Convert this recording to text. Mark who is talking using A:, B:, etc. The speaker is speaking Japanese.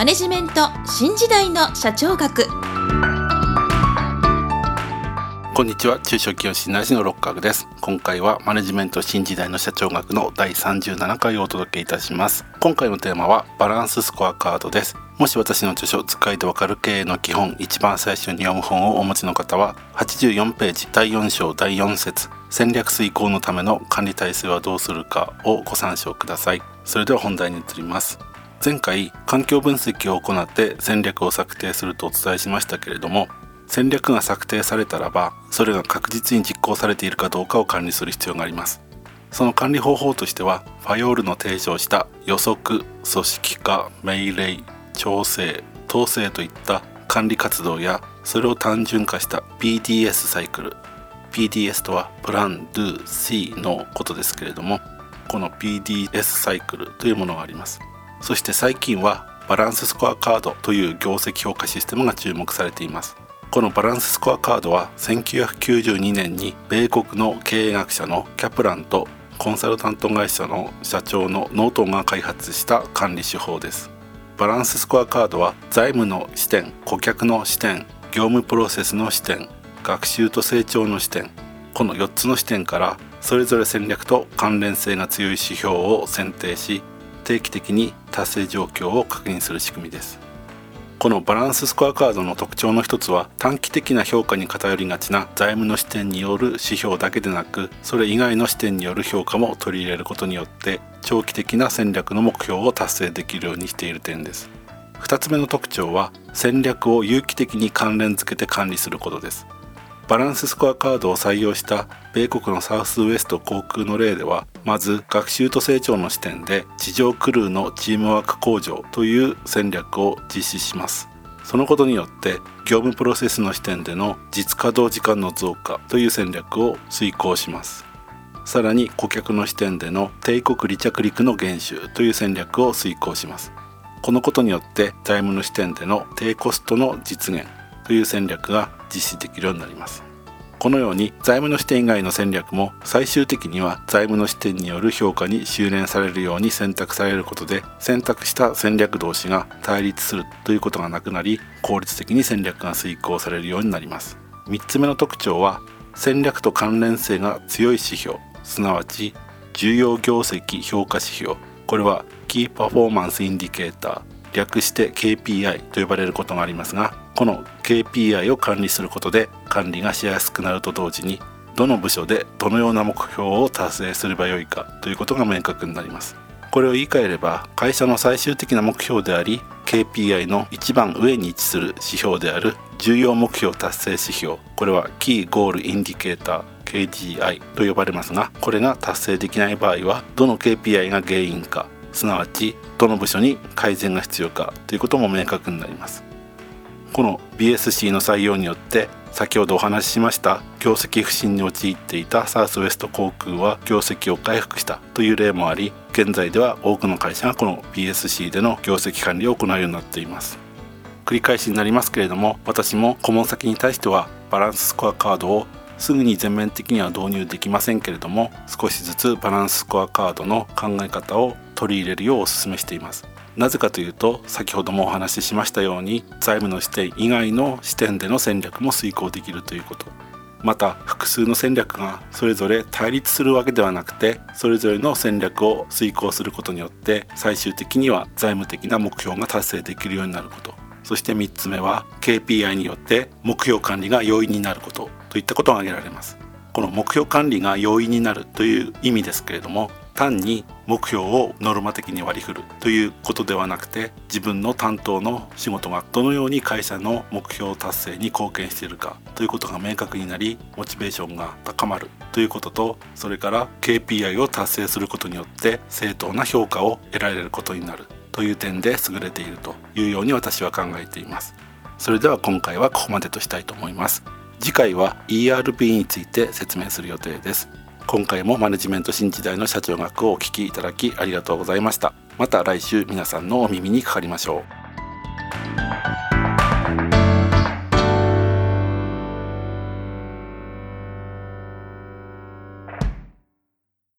A: マネジメント新時代の社長学。
B: こんにちは。中小企業診断士の六角です。今回はマネジメント新時代の社長学の第37回をお届けいたします。今回のテーマはバランススコアカードです。もし私の著書使いでわかる経営の基本一番最初に読む本をお持ちの方は84ページ第4章第4節戦略遂行のための管理体制はどうするかをご参照ください。それでは本題に移ります。前回環境分析を行って戦略を策定するとお伝えしましたけれども戦略が策定されたらばそれが確実に実行されているかどうかを管理する必要があります。その管理方法としてはファヨールの提唱した予測組織化命令調整統制といった管理活動やそれを単純化した PDS サイクル。PDS とはプラン・ドゥ・シーのことですけれどもこの PDS サイクルというものがあります。そして最近はバランススコアカードという業績評価システムが注目されています。このバランススコアカードは1992年に米国の経営学者のキャプランとコンサルタント会社の社長のノートンが開発した管理手法です。バランススコアカードは財務の視点顧客の視点業務プロセスの視点学習と成長の視点この4つの視点からそれぞれ戦略と関連性が強い指標を選定し定期的に達成状況を確認する仕組みです。このバランススコアカードの特徴の一つは短期的な評価に偏りがちな財務の視点による指標だけでなくそれ以外の視点による評価も取り入れることによって長期的な戦略の目標を達成できるようにしている点です。2つ目の特徴は戦略を有機的に関連付けて管理することです。バランススコアカードを採用した米国のサウスウエスト航空の例ではまず学習と成長の視点で地上クルーのチームワーク向上という戦略を実施します。そのことによって業務プロセスの視点での実稼働時間の増加という戦略を遂行します。さらに顧客の視点での帝国離着陸の減収という戦略を遂行します。このことによって財務の視点での低コストの実現。という戦略が実施できるようになります。このように財務の視点以外の戦略も最終的には財務の視点による評価に収斂されるように選択されることで選択した戦略同士が対立するということがなくなり効率的に戦略が遂行されるようになります。3つ目の特徴は戦略と関連性が強い指標すなわち重要業績評価指標。これは Key Performance Indicator略して KPI と呼ばれることがありますがこの KPI を管理することで管理がしやすくなると同時にどの部署でどのような目標を達成すればよいかということが明確になります。これを言い換えれば会社の最終的な目標であり KPI の一番上に位置する指標である重要目標達成指標これはキーゴールインディケーター KGI と呼ばれますがこれが達成できない場合はどの KPI が原因かすなわちどの部署に改善が必要かということも明確になります。この BSC の採用によって先ほどお話ししました業績不振に陥っていたサウスウェスト航空は業績を回復したという例もあり現在では多くの会社がこの BSC での業績管理を行うようになっています。繰り返しになりますけれども私も顧問先に対してはバランススコアカードをすぐに全面的には導入できませんけれども少しずつバランススコアカードの考え方を取り入れるようお勧めしています。なぜかというと先ほどもお話ししましたように財務の視点以外の視点での戦略も遂行できるということ。また複数の戦略がそれぞれ対立するわけではなくてそれぞれの戦略を遂行することによって最終的には財務的な目標が達成できるようになること。そして3つ目は KPI によって目標管理が容易になること。といったことが挙げられます。この目標管理が容易になるという意味ですけれども単に目標をノルマ的に割り振るということではなくて自分の担当の仕事がどのように会社の目標達成に貢献しているかということが明確になりモチベーションが高まるということとそれから KPI を達成することによって正当な評価を得られることになるという点で優れているというように私は考えています。それでは今回はここまでとしたいと思います。次回は ERP について説明する予定です。今回もマネジメント新時代の社長学をお聞きいただきありがとうございました。また来週皆さんのお耳にかかりましょう。